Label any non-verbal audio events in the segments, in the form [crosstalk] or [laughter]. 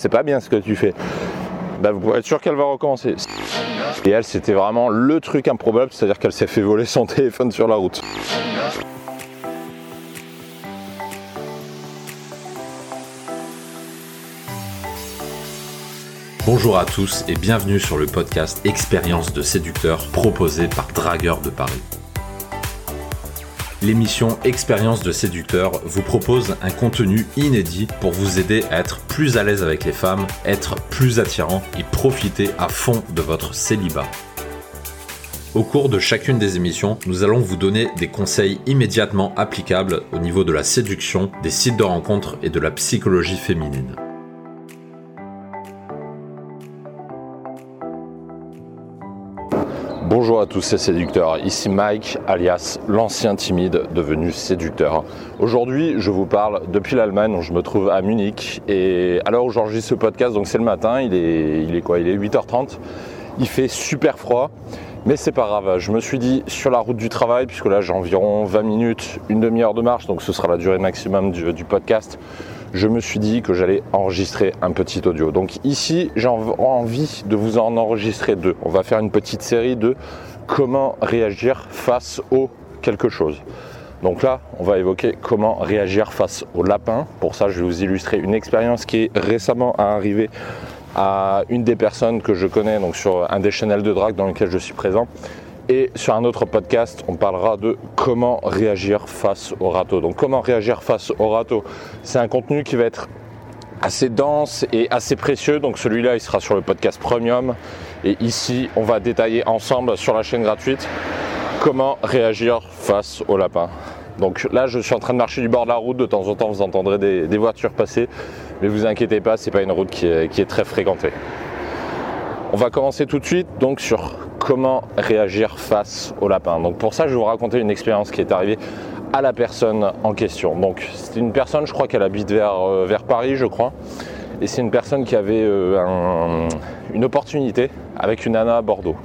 c'est pas bien ce que tu fais. Bah, vous pouvez être sûr qu'elle va recommencer. Et elle, c'était vraiment le truc improbable, c'est-à-dire qu'elle s'est fait voler son [laughs] téléphone sur la route. Bonjour à tous et bienvenue sur le podcast Expérience de séducteur proposé par Dragueur de Paris. L'émission Expérience de séducteur vous propose un contenu inédit pour vous aider à être plus à l'aise avec les femmes, être plus attirant et profiter à fond de votre célibat. Au cours de chacune des émissions, nous allons vous donner des conseils immédiatement applicables au niveau de la séduction, des sites de rencontres et de la psychologie féminine. Bonjour à tous ces séducteurs, ici Mike alias l'ancien timide devenu séducteur. Aujourd'hui je vous parle depuis l'Allemagne, je me trouve à Munich. Et où j'enregistre ce podcast, donc c'est le matin, il est, il est quoi? Il est 8h30, il fait super froid, mais c'est pas grave, je me suis dit sur la route du travail, puisque là j'ai environ 20 minutes, une demi-heure de marche, donc ce sera la durée maximum du podcast, je me suis dit que j'allais enregistrer un petit audio. Donc ici, j'ai envie de vous en enregistrer deux. On va faire une petite série de comment réagir face au quelque chose. Donc là, on va évoquer comment réagir face au lapin. Pour ça, je vais vous illustrer une expérience qui est récemment arrivée à une des personnes que je connais, donc sur un des channels de drague dans lequel je suis présent. Et sur un autre podcast, on parlera de comment réagir face au râteau. Donc comment réagir face au râteau? C'est un contenu qui va être assez dense et assez précieux. Donc celui-là, il sera sur le podcast Premium. Et ici, on va détailler ensemble sur la chaîne gratuite comment réagir face au lapin. Donc là, je suis en train de marcher du bord de la route. De temps en temps, vous entendrez des, voitures passer. Mais vous inquiétez pas, c'est pas une route qui est, qui est très fréquentée. On va commencer tout de suite donc sur comment réagir face au lapin. Donc pour ça, je vais vous raconter une expérience qui est arrivée à la personne en question. Donc c'est une personne, je crois qu'elle habite vers, euh, vers Paris, je crois. Et c'est une personne qui avait euh, une opportunité avec une nana à Bordeaux.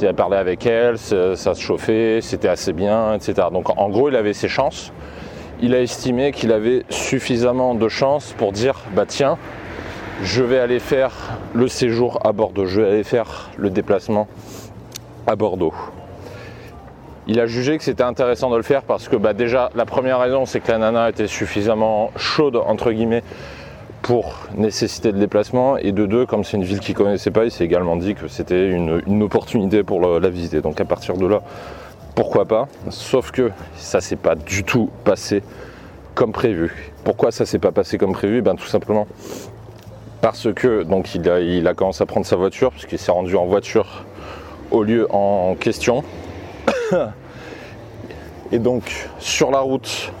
Il a parlé avec elle, ça, ça se chauffait, c'était assez bien, etc. Donc en gros, il avait ses chances. Il a estimé qu'il avait suffisamment de chances pour dire, bah tiens, je vais aller faire le séjour à Bordeaux, je vais aller faire le déplacement à Bordeaux. Il a jugé que c'était intéressant de le faire parce que bah, déjà la première raison c'est que la nana était suffisamment chaude entre guillemets pour nécessiter de déplacement. Et de deux comme c'est une ville qu'il connaissait pas il s'est également dit que c'était une, opportunité pour la visiter. Donc à partir de là pourquoi pas? Sauf que ça s'est pas du tout passé comme prévu. Pourquoi ça s'est pas passé comme prévu? Ben tout simplement parce que donc il a, il a commencé à prendre sa voiture, puisqu'il s'est rendu en voiture au lieu en question. [coughs] Et donc sur la route,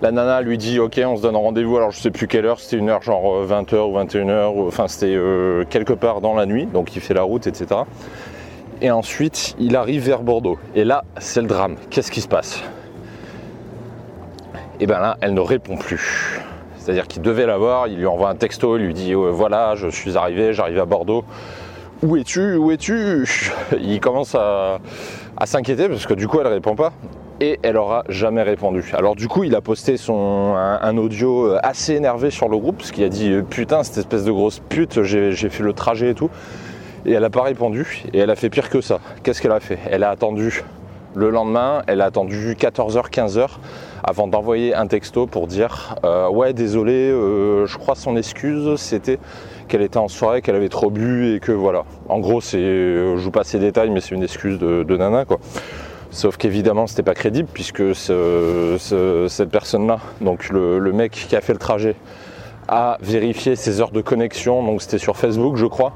la nana lui dit ok on se donne rendez-vous, alors je sais plus quelle heure, c'était une heure genre 20h euh, ou 21h, enfin c'était euh, quelque part dans la nuit, donc il fait la route, etc. Et ensuite il arrive vers Bordeaux. Et là c'est le drame. Qu'est-ce qui se passe? Et bien là elle ne répond plus. C'est-à-dire qu'il devait l'avoir, il lui envoie un texto, il lui dit voilà, je suis arrivé, j'arrive à Bordeaux. Où es-tu Où es-tu? [laughs] Il commence à, s'inquiéter parce que du coup elle répond pas et elle aura jamais répondu. Alors du coup il a posté son, un, audio assez énervé sur le groupe parce qu'il a dit putain cette espèce de grosse pute j'ai fait le trajet et tout et elle n'a pas répondu et elle a fait pire que ça. Qu'est-ce qu'elle a fait? Elle a attendu le lendemain, elle a attendu 14h, 15h avant d'envoyer un texto pour dire euh, ouais désolé, euh, je crois son excuse c'était qu'elle était en soirée, qu'elle avait trop bu et que voilà. En gros c'est, euh, je joue pas ces détails mais c'est une excuse de, nana quoi. Sauf qu'évidemment c'était pas crédible puisque cette personne-là, donc le mec qui a fait le trajet, a vérifié ses heures de connexion, donc c'était sur Facebook je crois.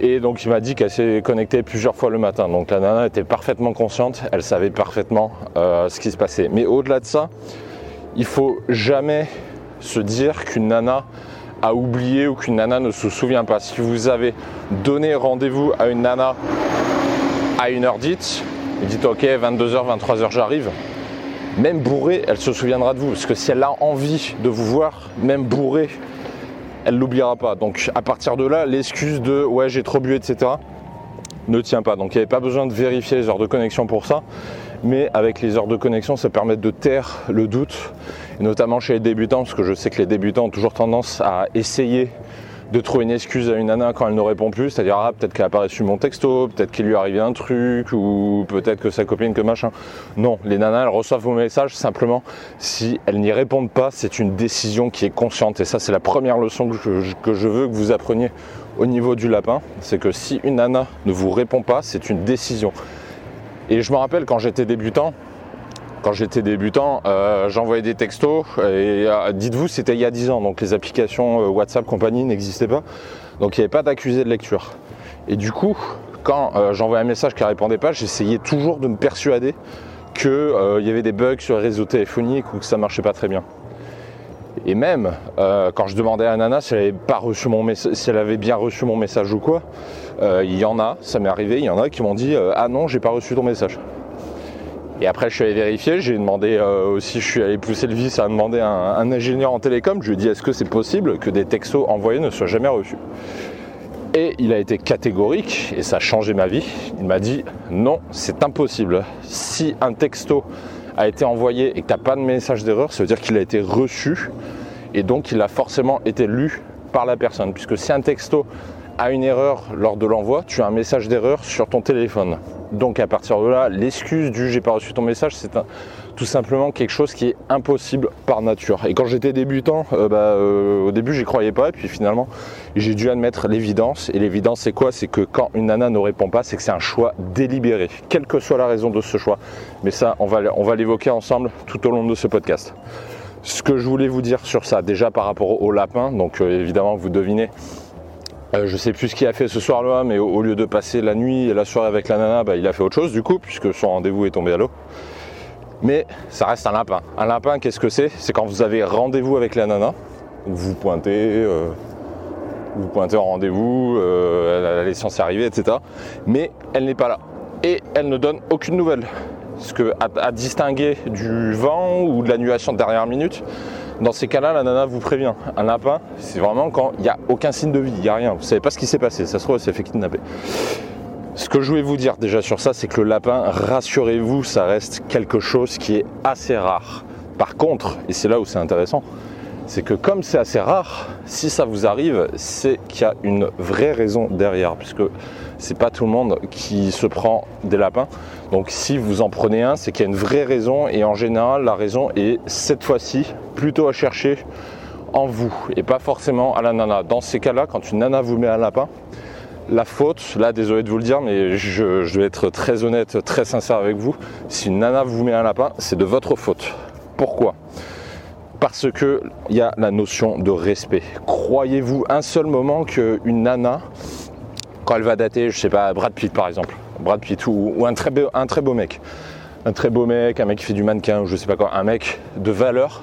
Et donc il m'a dit qu'elle s'est connectée plusieurs fois le matin. Donc la nana était parfaitement consciente, elle savait parfaitement euh, ce qui se passait. Mais au-delà de ça, il faut jamais se dire qu'une nana a oublié ou qu'une nana ne se souvient pas. Si vous avez donné rendez-vous à une nana à une heure dite, vous dites ok 22h, 23h j'arrive, même bourrée, elle se souviendra de vous. Parce que si elle a envie de vous voir, même bourrée, elle l'oubliera pas. Donc à partir de là, l'excuse de ouais j'ai trop bu, etc. ne tient pas. Donc il n'y avait pas besoin de vérifier les heures de connexion pour ça. Mais avec les heures de connexion, ça permet de taire le doute et notamment chez les débutants, parce que je sais que les débutants ont toujours tendance à essayer de trouver une excuse à une nana quand elle ne répond plus, c'est-à-dire ah, peut-être qu'elle a pas reçu mon texto, peut-être qu'il lui est arrivé un truc, ou peut-être que sa copine que machin. Non, les nanas elles reçoivent vos messages simplement si elles n'y répondent pas, c'est une décision qui est consciente et ça c'est la première leçon que je, que je veux que vous appreniez au niveau du lapin, c'est que si une nana ne vous répond pas, c'est une décision. Et je me rappelle quand j'étais débutant, quand j'étais débutant, euh, j'envoyais des textos et euh, dites-vous, c'était il y a 10 ans, donc les applications euh, WhatsApp compagnie n'existaient pas, donc il n'y avait pas d'accusé de lecture. Et du coup, quand j'envoyais un message qui ne répondait pas, j'essayais toujours de me persuader qu'il y avait des bugs sur les réseaux téléphoniques ou que ça marchait pas très bien. Et même quand je demandais à Nana si elle avait pas reçu mon si elle avait bien reçu mon message ou quoi, il y en a, ça m'est arrivé, il y en a qui m'ont dit ah non j'ai pas reçu ton message. Et après, je suis allé vérifier. J'ai demandé euh, aussi, je suis allé pousser le vice à demander à un, ingénieur en télécom. Je lui ai dit, est-ce que c'est possible que des textos envoyés ne soient jamais reçus? Et il a été catégorique et ça a changé ma vie. Il m'a dit, non, c'est impossible. Si un texto a été envoyé et que tu n'as pas de message d'erreur, ça veut dire qu'il a été reçu et donc il a forcément été lu par la personne. Puisque si un texto a une erreur lors de l'envoi, tu as un message d'erreur sur ton téléphone. Donc à partir de là, l'excuse du j'ai pas reçu ton message, c'est tout simplement quelque chose qui est impossible par nature. Et quand j'étais débutant, euh, bah, euh, au début j'y croyais pas, et puis finalement j'ai dû admettre l'évidence. Et l'évidence c'est quoi? C'est que quand une nana ne répond pas, c'est que c'est un choix délibéré, quelle que soit la raison de ce choix. Mais ça, on va, on va l'évoquer ensemble tout au long de ce podcast. Ce que je voulais vous dire sur ça, déjà par rapport au lapin, donc euh, évidemment vous devinez, euh, je sais plus ce qu'il a fait ce soir-là, mais au, lieu de passer la nuit et la soirée avec la nana, bah, il a fait autre chose du coup, puisque son rendez-vous est tombé à l'eau. Mais ça reste un lapin. Un lapin, qu'est-ce que c'est? C'est quand vous avez rendez-vous avec la nana, vous pointez, euh, vous pointez en rendez-vous, euh, elle, est censée arriver, etc. Mais elle n'est pas là. Et elle ne donne aucune nouvelle. Ce que, à, distinguer du vent ou de l'annulation de dernière minute, dans ces cas-là, la nana vous prévient. Un lapin, c'est vraiment quand il n'y a aucun signe de vie, il n'y a rien. Vous ne savez pas ce qui s'est passé. Ça se trouve, elle s'est fait kidnapper. Ce que je voulais vous dire déjà sur ça, c'est que le lapin, rassurez-vous, ça reste quelque chose qui est assez rare. Par contre, et c'est là où c'est intéressant, c'est que comme c'est assez rare, si ça vous arrive, c'est qu'il y a une vraie raison derrière, puisque c'est pas tout le monde qui se prend des lapins. Donc si vous en prenez un, c'est qu'il y a une vraie raison et en général la raison est cette fois-ci plutôt à chercher en vous et pas forcément à la nana. Dans ces cas-là, quand une nana vous met un lapin, la faute, là désolé de vous le dire, mais je, je vais être très honnête, très sincère avec vous, si une nana vous met un lapin, c'est de votre faute. Pourquoi? Parce qu'il y a la notion de respect. Croyez-vous un seul moment qu'une nana, quand elle va dater, je sais pas, Brad Pitt par exemple, Brad Pitt ou, un, très beau, un très beau mec, un très beau mec, un mec qui fait du mannequin ou je sais pas quoi, un mec de valeur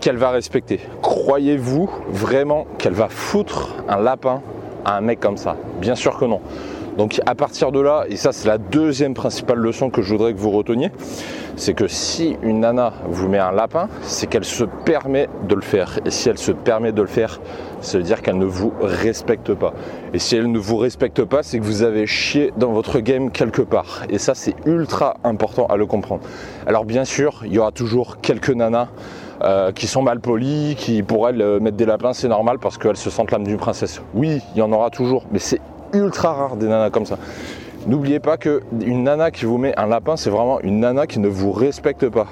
qu'elle va respecter. Croyez-vous vraiment qu'elle va foutre un lapin à un mec comme ça? Bien sûr que non. Donc à partir de là, et ça c'est la deuxième principale leçon que je voudrais que vous reteniez, c'est que si une nana vous met un lapin, c'est qu'elle se permet de le faire. Et si elle se permet de le faire, ça veut dire qu'elle ne vous respecte pas. Et si elle ne vous respecte pas, c'est que vous avez chié dans votre game quelque part. Et ça c'est ultra important à le comprendre. Alors bien sûr, il y aura toujours quelques nanas euh, qui sont mal polies, qui pour elles euh, mettre des lapins c'est normal parce qu'elles se sentent l'âme d'une princesse. Oui, il y en aura toujours, mais c'est ultra rare des nanas comme ça. N'oubliez pas qu'une nana qui vous met un lapin, c'est vraiment une nana qui ne vous respecte pas.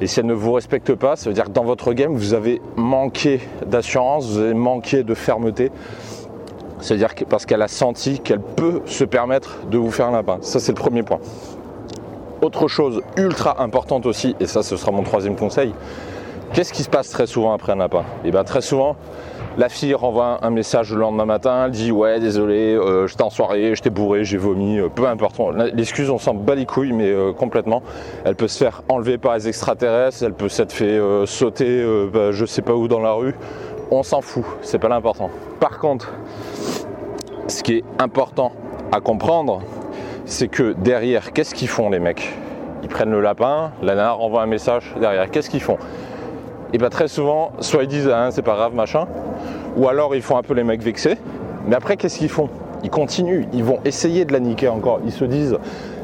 Et si elle ne vous respecte pas, ça veut dire que dans votre game, vous avez manqué d'assurance, vous avez manqué de fermeté. C'est-à-dire parce qu'elle a senti qu'elle peut se permettre de vous faire un lapin. Ça, c'est le premier point. Autre chose ultra importante aussi, et ça, ce sera mon troisième conseil, qu'est-ce qui se passe très souvent après un lapin? Et eh bien très souvent, la fille renvoie un message le lendemain matin, elle dit ouais désolé, euh, j'étais en soirée, j'étais bourré, j'ai vomi, euh, peu importe. L'excuse on s'en bat les couilles mais euh, complètement. Elle peut se faire enlever par les extraterrestres, elle peut s'être fait sauter bah, je sais pas où dans la rue. On s'en fout, c'est pas l'important. Par contre, ce qui est important à comprendre, c'est que derrière, qu'est-ce qu'ils font les mecs? Ils prennent le lapin, la nana renvoie un message derrière, qu'est-ce qu'ils font? Et bien très souvent, soit ils disent ah, c'est pas grave machin, ou alors ils font un peu les mecs vexés. Mais après, qu'est-ce qu'ils font? Ils continuent, ils vont essayer de la niquer encore. Ils se disent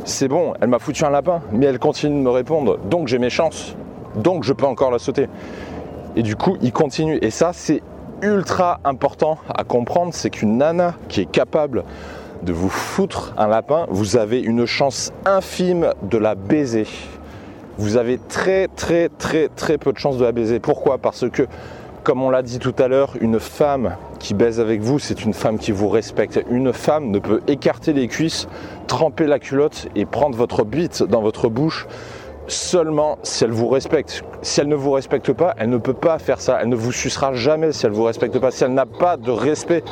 c'est bon, elle m'a foutu un lapin, mais elle continue de me répondre, donc j'ai mes chances. donc je peux encore la sauter. Et du coup, il continue. Et ça, c'est ultra important à comprendre, c'est qu'une nana qui est capable de vous foutre un lapin, vous avez une chance infime de la baiser. Vous avez très très très très peu de chance de la baiser. Pourquoi? Parce que, comme on l'a dit tout à l'heure, une femme qui baise avec vous, c'est une femme qui vous respecte. Une femme ne peut écarter les cuisses, tremper la culotte et prendre votre bite dans votre bouche seulement si elle vous respecte. Si elle ne vous respecte pas, elle ne peut pas faire ça. Elle ne vous sucera jamais si elle ne vous respecte pas. Si elle n'a pas de respect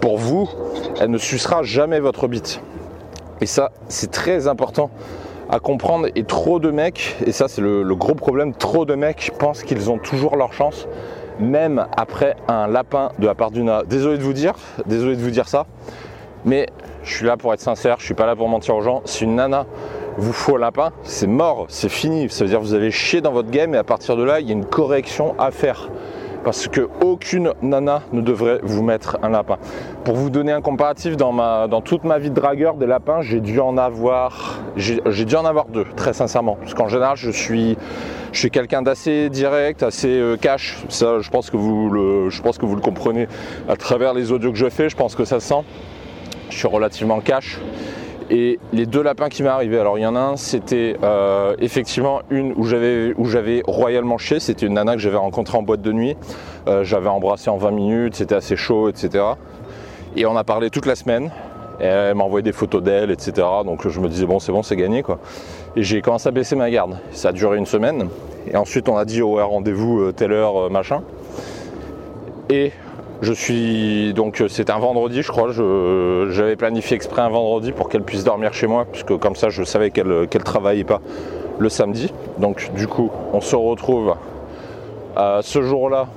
pour vous, elle ne sucera jamais votre bite. Et ça, c'est très important à comprendre. Et trop de mecs, et ça c'est le, gros problème, trop de mecs pensent qu'ils ont toujours leur chance, même après un lapin de la part d'une... Désolé de vous dire, désolé de vous dire ça, mais je suis là pour être sincère, je suis pas là pour mentir aux gens. Si une nana vous faut lapin, c'est mort, c'est fini. Ça veut dire vous avez chié dans votre game et à partir de là, il y a une correction à faire. Parce que aucune nana ne devrait vous mettre un lapin. Pour vous donner un comparatif, dans, ma, dans toute ma vie de dragueur des lapins, j'ai dû en avoir, j'ai dû en avoir deux, très sincèrement. Parce qu'en général, je suis, je suis quelqu'un d'assez direct, assez euh, cash. Ça, je pense que vous le, je pense que vous le comprenez à travers les audios que je fais. Je pense que ça se sent. Je suis relativement cash. Et les deux lapins qui m'est arrivé, alors il y en a un, c'était euh, effectivement une où j'avais, où j'avais royalement chié, c'était une nana que j'avais rencontrée en boîte de nuit, euh, j'avais embrassé en 20 minutes, c'était assez chaud, etc. Et on a parlé toute la semaine, elle m'a envoyé des photos d'elle, etc. Donc je me disais bon c'est bon, c'est gagné quoi. Et j'ai commencé à baisser ma garde, ça a duré une semaine, et ensuite on a dit ouais rendez-vous euh, telle heure, machin. Et je suis donc c'était un vendredi, je crois. J'avais planifié exprès un vendredi pour qu'elle puisse dormir chez moi, puisque comme ça je savais qu'elle ne travaillait pas le samedi. Donc du coup, on se retrouve ce jour-là,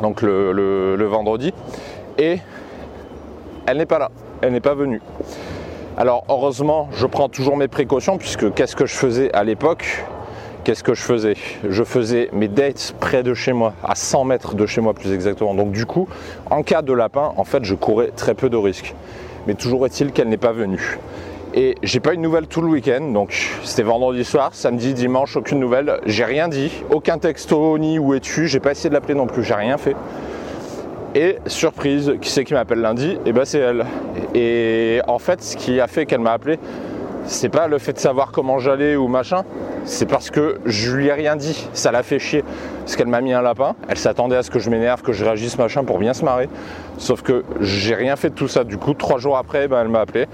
donc le, vendredi, et elle n'est pas là, elle n'est pas venue. Alors heureusement, je prends toujours mes précautions, puisque qu'est-ce que je faisais à l'époque? Qu'est-ce que je faisais? Je faisais mes dates près de chez moi, à 100 mètres de chez moi plus exactement. Donc du coup, en cas de lapin, en fait, je courais très peu de risques. Mais toujours est-il qu'elle n'est pas venue. Et j'ai pas eu de nouvelles tout le week-end, donc c'était vendredi soir, samedi, dimanche, aucune nouvelle. J'ai rien dit, aucun texto ni où es-tu, j'ai pas essayé de l'appeler non plus, j'ai rien fait. Et surprise, qui c'est qui m'appelle lundi? Et eh ben c'est elle. Et en fait, ce qui a fait qu'elle m'a appelé, c'est pas le fait de savoir comment j'allais ou machin, c'est parce que je lui ai rien dit. Ça l'a fait chier. Parce qu'elle m'a mis un lapin, elle s'attendait à ce que je m'énerve, que je réagisse machin pour bien se marrer. Sauf que j'ai rien fait de tout ça. Du coup, trois jours après, ben, elle m'a appelé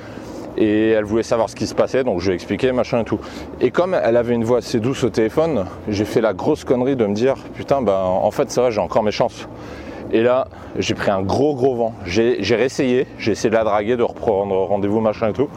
et elle voulait savoir ce qui se passait, donc je lui ai expliqué machin et tout. Et comme elle avait une voix assez douce au téléphone, j'ai fait la grosse connerie de me dire putain, ben en fait, c'est vrai, j'ai encore mes chances. Et là, j'ai pris un gros gros vent. J'ai réessayé, j'ai essayé de la draguer, de reprendre rendez-vous machin et tout.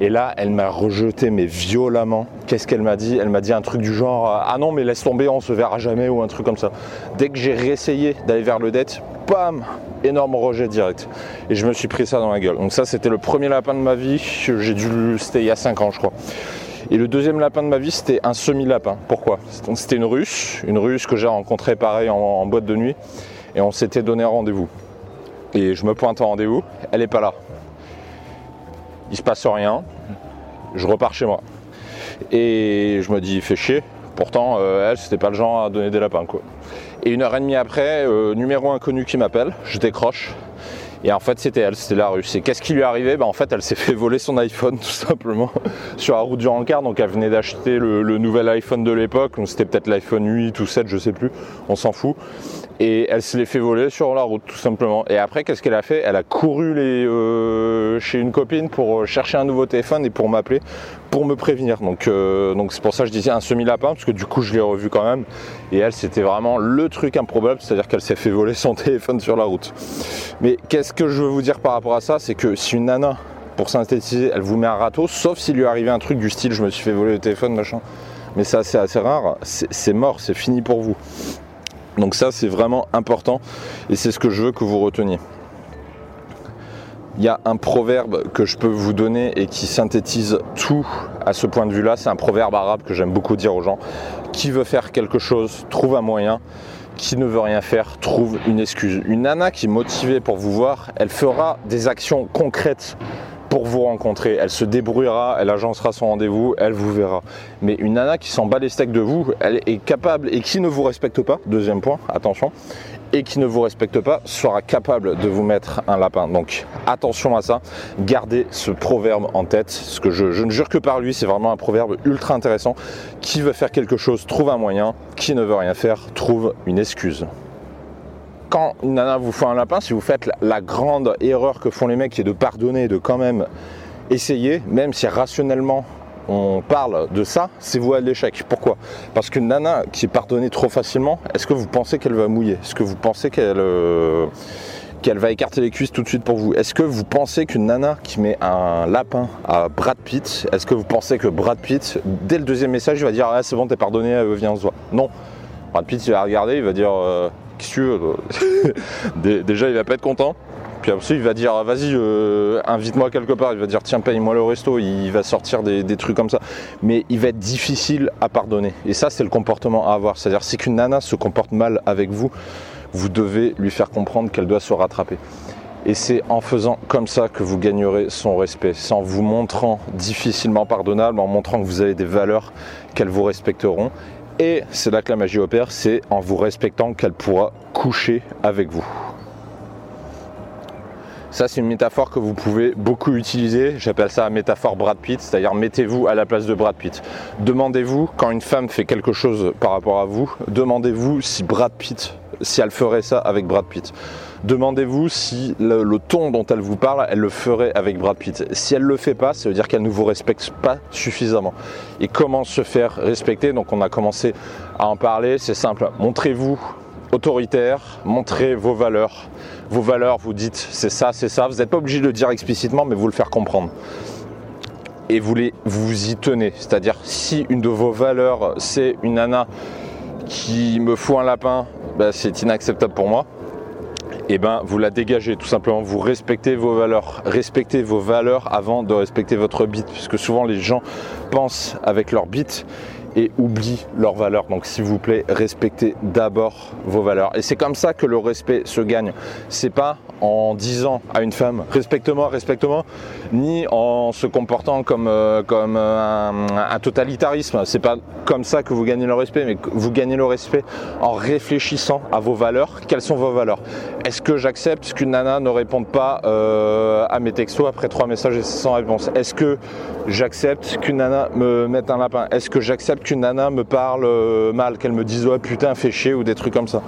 Et là, elle m'a rejeté, mais violemment. Qu'est-ce qu'elle m'a dit? Elle m'a dit un truc du genre Ah non, mais laisse tomber, on se verra jamais, ou un truc comme ça. Dès que j'ai réessayé d'aller vers le dette, bam Énorme rejet direct. Et je me suis pris ça dans la gueule. Donc, ça, c'était le premier lapin de ma vie. J'ai dû. C'était il y a 5 ans, je crois. Et le deuxième lapin de ma vie, c'était un semi-lapin. Pourquoi? C'était une russe, une russe que j'ai rencontrée pareil en, boîte de nuit. Et on s'était donné rendez-vous. Et je me pointe en rendez-vous, elle n'est pas là il se passe rien, je repars chez moi. Et je me dis, fait chier. Pourtant, euh, elle, c'était pas le genre à donner des lapins, quoi. Et une heure et demie après, euh, numéro inconnu qui m'appelle, je décroche. Et en fait, c'était elle, c'était la russe. Et qu'est-ce qui lui est arrivé? Bah, En fait, elle s'est [laughs] fait voler son iPhone, tout simplement, [laughs] sur la route du rencard. Donc, elle venait d'acheter le, nouvel iPhone de l'époque. C'était peut-être l'iPhone 8 ou 7, je sais plus. On s'en fout et elle se les fait voler sur la route tout simplement. Et après, qu'est-ce qu'elle a fait? Elle a couru euh, chez une copine pour euh, chercher un nouveau téléphone et pour m'appeler, pour me prévenir. Donc, euh, donc c'est pour ça que je disais un semi-lapin, parce que du coup, je l'ai revu quand même. Et elle, c'était vraiment le truc improbable, c'est-à-dire qu'elle s'est fait voler son [laughs] téléphone sur la route. Mais qu'est-ce que je veux vous dire par rapport à ça? C'est que si une nana, pour synthétiser, elle vous met un râteau, sauf s'il lui arrivait un truc du style je me suis fait voler le téléphone, machin. Mais ça, c'est assez rare, c'est mort, c'est fini pour vous. Donc ça c'est vraiment important et c'est ce que je veux que vous reteniez. Il y a un proverbe que je peux vous donner et qui synthétise tout à ce point de vue-là. C'est un proverbe arabe que j'aime beaucoup dire aux gens. Qui veut faire quelque chose trouve un moyen. Qui ne veut rien faire trouve une excuse. Une nana qui est motivée pour vous voir, elle fera des actions concrètes pour vous rencontrer. Elle se débrouillera, elle agencera son rendez-vous, elle vous verra. Mais une nana qui s'en bat les steaks de vous, elle est capable et qui ne vous respecte pas, deuxième point, attention, et qui ne vous respecte pas sera capable de vous mettre un lapin. Donc attention à ça, gardez ce proverbe en tête, ce que je, je ne jure que par lui, c'est vraiment un proverbe ultra intéressant. Qui veut faire quelque chose trouve un moyen, qui ne veut rien faire trouve une excuse quand une nana vous fait un lapin, si vous faites la grande erreur que font les mecs qui est de pardonner, de quand même essayer, même si rationnellement on parle de ça, c'est vous à l'échec. Pourquoi? Parce qu'une nana qui est pardonnée trop facilement, est-ce que vous pensez qu'elle va mouiller? Est-ce que vous pensez qu'elle euh, qu'elle va écarter les cuisses tout de suite pour vous? Est-ce que vous pensez qu'une nana qui met un lapin à Brad Pitt, est-ce que vous pensez que Brad Pitt, dès le deuxième message, il va dire ah c'est bon t'es pardonné, euh, viens on se voit? Non. Brad Pitt il va regarder, il va dire euh, [laughs] Déjà il va pas être content. Puis après, il va dire vas-y, euh, invite-moi quelque part. Il va dire tiens, paye-moi le resto. Il va sortir des, trucs comme ça. Mais il va être difficile à pardonner. Et ça, c'est le comportement à avoir. C'est-à-dire, si qu'une nana se comporte mal avec vous, vous devez lui faire comprendre qu'elle doit se rattraper. Et c'est en faisant comme ça que vous gagnerez son respect. C'est en vous montrant difficilement pardonnable, en montrant que vous avez des valeurs qu'elles vous respecteront. Et c'est là que la magie opère, c'est en vous respectant qu'elle pourra coucher avec vous. Ça, c'est une métaphore que vous pouvez beaucoup utiliser. J'appelle ça la métaphore Brad Pitt, c'est-à-dire mettez-vous à la place de Brad Pitt. Demandez-vous, quand une femme fait quelque chose par rapport à vous, demandez-vous si Brad Pitt, si elle ferait ça avec Brad Pitt. Demandez-vous si le, ton dont elle vous parle, elle le ferait avec Brad Pitt. Si elle ne le fait pas, ça veut dire qu'elle ne vous respecte pas suffisamment. Et comment se faire respecter? Donc on a commencé à en parler, c'est simple. Montrez-vous autoritaire, montrez vos valeurs. Vos valeurs, vous dites c'est ça, c'est ça. Vous n'êtes pas obligé de le dire explicitement, mais vous le faire comprendre. Et vous, les, vous y tenez. C'est-à-dire, si une de vos valeurs, c'est une nana qui me fout un lapin, ben, c'est inacceptable pour moi. Eh ben vous la dégagez tout simplement, vous respectez vos valeurs, respectez vos valeurs avant de respecter votre bite, puisque souvent les gens pensent avec leur bite et oublient leurs valeurs. Donc s'il vous plaît, respectez d'abord vos valeurs. Et c'est comme ça que le respect se gagne. C'est pas en disant à une femme respecte-moi, respecte-moi, ni en se comportant comme, euh, comme un, un, totalitarisme. C'est pas comme ça que vous gagnez le respect, mais vous gagnez le respect en réfléchissant à vos valeurs. Quelles sont vos valeurs? Est-ce que j'accepte qu'une nana ne réponde pas euh, à mes textos après trois messages et sans réponse? Est-ce que j'accepte qu'une nana me mette un lapin? Est-ce que j'accepte nana me parle euh, mal, qu'elle me dise ouais putain fais chier ou des trucs comme ça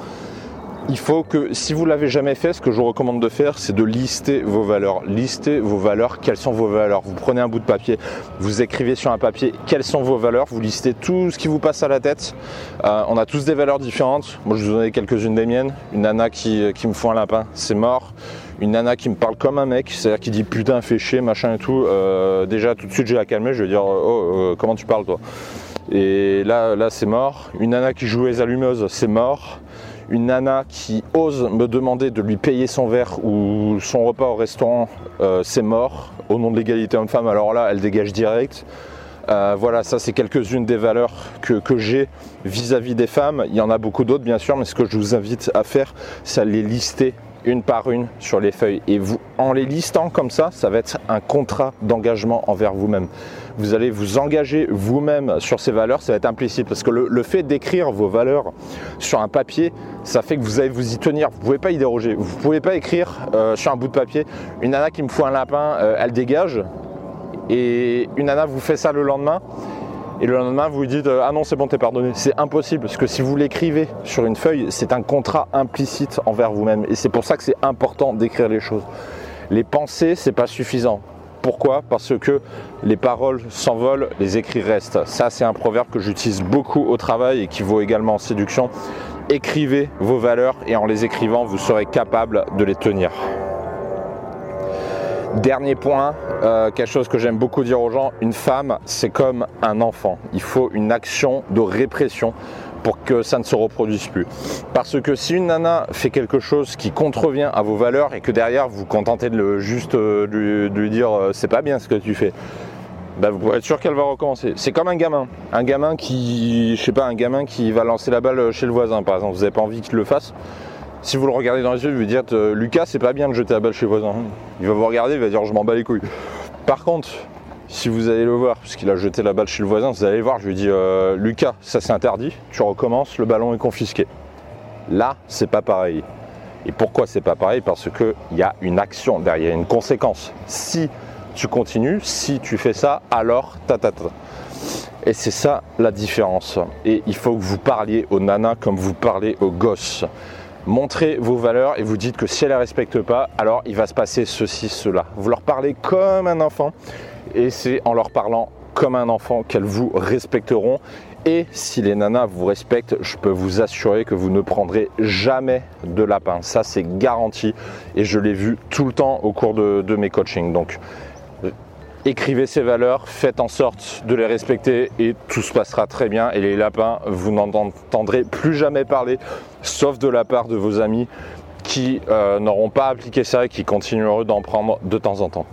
il faut que, si vous l'avez jamais fait, ce que je vous recommande de faire, c'est de lister vos valeurs. Lister vos valeurs, quelles sont vos valeurs? Vous prenez un bout de papier, vous écrivez sur un papier quelles sont vos valeurs, vous listez tout ce qui vous passe à la tête. Euh, on a tous des valeurs différentes. Moi, je vous en quelques-unes des miennes. Une nana qui, qui me fout un lapin, c'est mort une nana qui me parle comme un mec, c'est-à-dire qui dit putain fais chier, machin et tout, euh, déjà tout de suite je vais la calmer, je vais dire oh euh, comment tu parles toi? Et là là c'est mort. Une nana qui joue les allumeuses, c'est mort une nana qui ose me demander de lui payer son verre ou son repas au restaurant, euh, c'est mort. Au nom de l'égalité homme-femme, alors là, elle dégage direct. Euh, voilà, ça c'est quelques-unes des valeurs que, j'ai vis-à-vis des femmes. Il y en a beaucoup d'autres bien sûr, mais ce que je vous invite à faire, c'est à les lister une par une sur les feuilles. Et vous, en les listant comme ça, ça va être un contrat d'engagement envers vous-même. Vous allez vous engager vous-même sur ces valeurs, ça va être implicite. Parce que le, fait d'écrire vos valeurs sur un papier, ça fait que vous allez vous y tenir. Vous ne pouvez pas y déroger. Vous ne pouvez pas écrire euh, sur un bout de papier, une nana qui me fout un lapin, euh, elle dégage. Et une nana vous fait ça le lendemain et le lendemain vous lui dites euh, ah non c'est bon t'es pardonné. C'est impossible parce que si vous l'écrivez sur une feuille, c'est un contrat implicite envers vous-même et c'est pour ça que c'est important d'écrire les choses. Les pensées c'est pas suffisant. Pourquoi Parce que les paroles s'envolent, les écrits restent. Ça c'est un proverbe que j'utilise beaucoup au travail et qui vaut également en séduction. Écrivez vos valeurs et en les écrivant vous serez capable de les tenir. Dernier point, euh, quelque chose que j'aime beaucoup dire aux gens, une femme c'est comme un enfant. Il faut une action de répression pour que ça ne se reproduise plus. Parce que si une nana fait quelque chose qui contrevient à vos valeurs et que derrière vous vous contentez de le, juste euh, de, lui, dire euh, c'est pas bien ce que tu fais, bah, vous pouvez être sûr qu'elle va recommencer. C'est comme un gamin. Un gamin qui, je sais pas, un gamin qui va lancer la balle chez le voisin par exemple. Vous n'avez pas envie qu'il le fasse si vous le regardez dans les yeux, vous lui dites euh, Lucas, c'est pas bien de jeter la balle chez le voisin. Il va vous regarder, il va dire je m'en bats les couilles. Par contre, si vous allez le voir, parce qu'il a jeté la balle chez le voisin, vous allez voir, je lui dis euh, Lucas, ça c'est interdit, tu recommences, le ballon est confisqué. Là, c'est pas pareil. Et pourquoi c'est pas pareil? Parce qu'il y a une action derrière, une conséquence. Si tu continues, si tu fais ça, alors ta ta ta. Et c'est ça la différence. Et il faut que vous parliez aux nanas comme vous parlez aux gosses. Montrez vos valeurs et vous dites que si elles ne respectent pas, alors il va se passer ceci, cela. Vous leur parlez comme un enfant et c'est en leur parlant comme un enfant qu'elles vous respecteront. Et si les nanas vous respectent, je peux vous assurer que vous ne prendrez jamais de lapin. Ça, c'est garanti. Et je l'ai vu tout le temps au cours de, mes coachings. Donc, écrivez ces valeurs, faites en sorte de les respecter et tout se passera très bien. Et les lapins, vous n'en entendrez plus jamais parler, sauf de la part de vos amis qui euh, n'auront pas appliqué ça et qui continueront d'en prendre de temps en temps.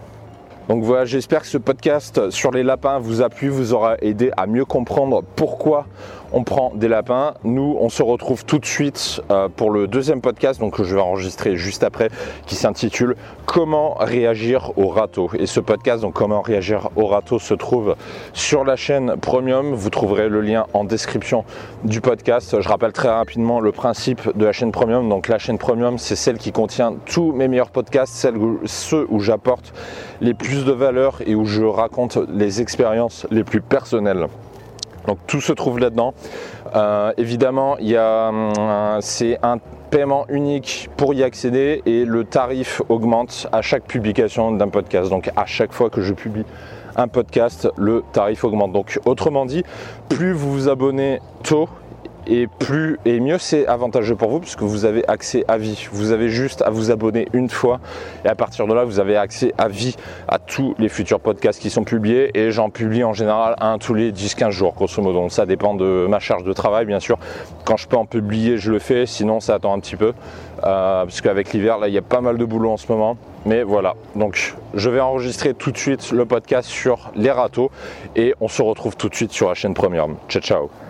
Donc voilà, j'espère que ce podcast sur les lapins vous a plu, vous aura aidé à mieux comprendre pourquoi on prend des lapins. Nous, on se retrouve tout de suite euh, pour le deuxième podcast, donc que je vais enregistrer juste après, qui s'intitule Comment réagir au râteau. Et ce podcast, donc Comment réagir au râteau, se trouve sur la chaîne Premium. Vous trouverez le lien en description du podcast. Je rappelle très rapidement le principe de la chaîne Premium. Donc la chaîne Premium, c'est celle qui contient tous mes meilleurs podcasts, celles où, ceux où j'apporte les de valeur et où je raconte les expériences les plus personnelles. Donc tout se trouve là-dedans. Euh, évidemment, il y a, euh, c'est un paiement unique pour y accéder et le tarif augmente à chaque publication d'un podcast. Donc à chaque fois que je publie un podcast, le tarif augmente. Donc autrement dit, plus vous vous abonnez tôt et plus et mieux c'est avantageux pour vous puisque vous avez accès à vie. Vous avez juste à vous abonner une fois et à partir de là vous avez accès à vie à tous les futurs podcasts qui sont publiés et j'en publie en général un tous les 10-15 jours grosso modo. Donc ça dépend de ma charge de travail bien sûr. Quand je peux en publier je le fais, sinon ça attend un petit peu euh, parce qu'avec l'hiver là il y a pas mal de boulot en ce moment. Mais voilà, donc je vais enregistrer tout de suite le podcast sur les râteaux et on se retrouve tout de suite sur la chaîne Premium. Ciao ciao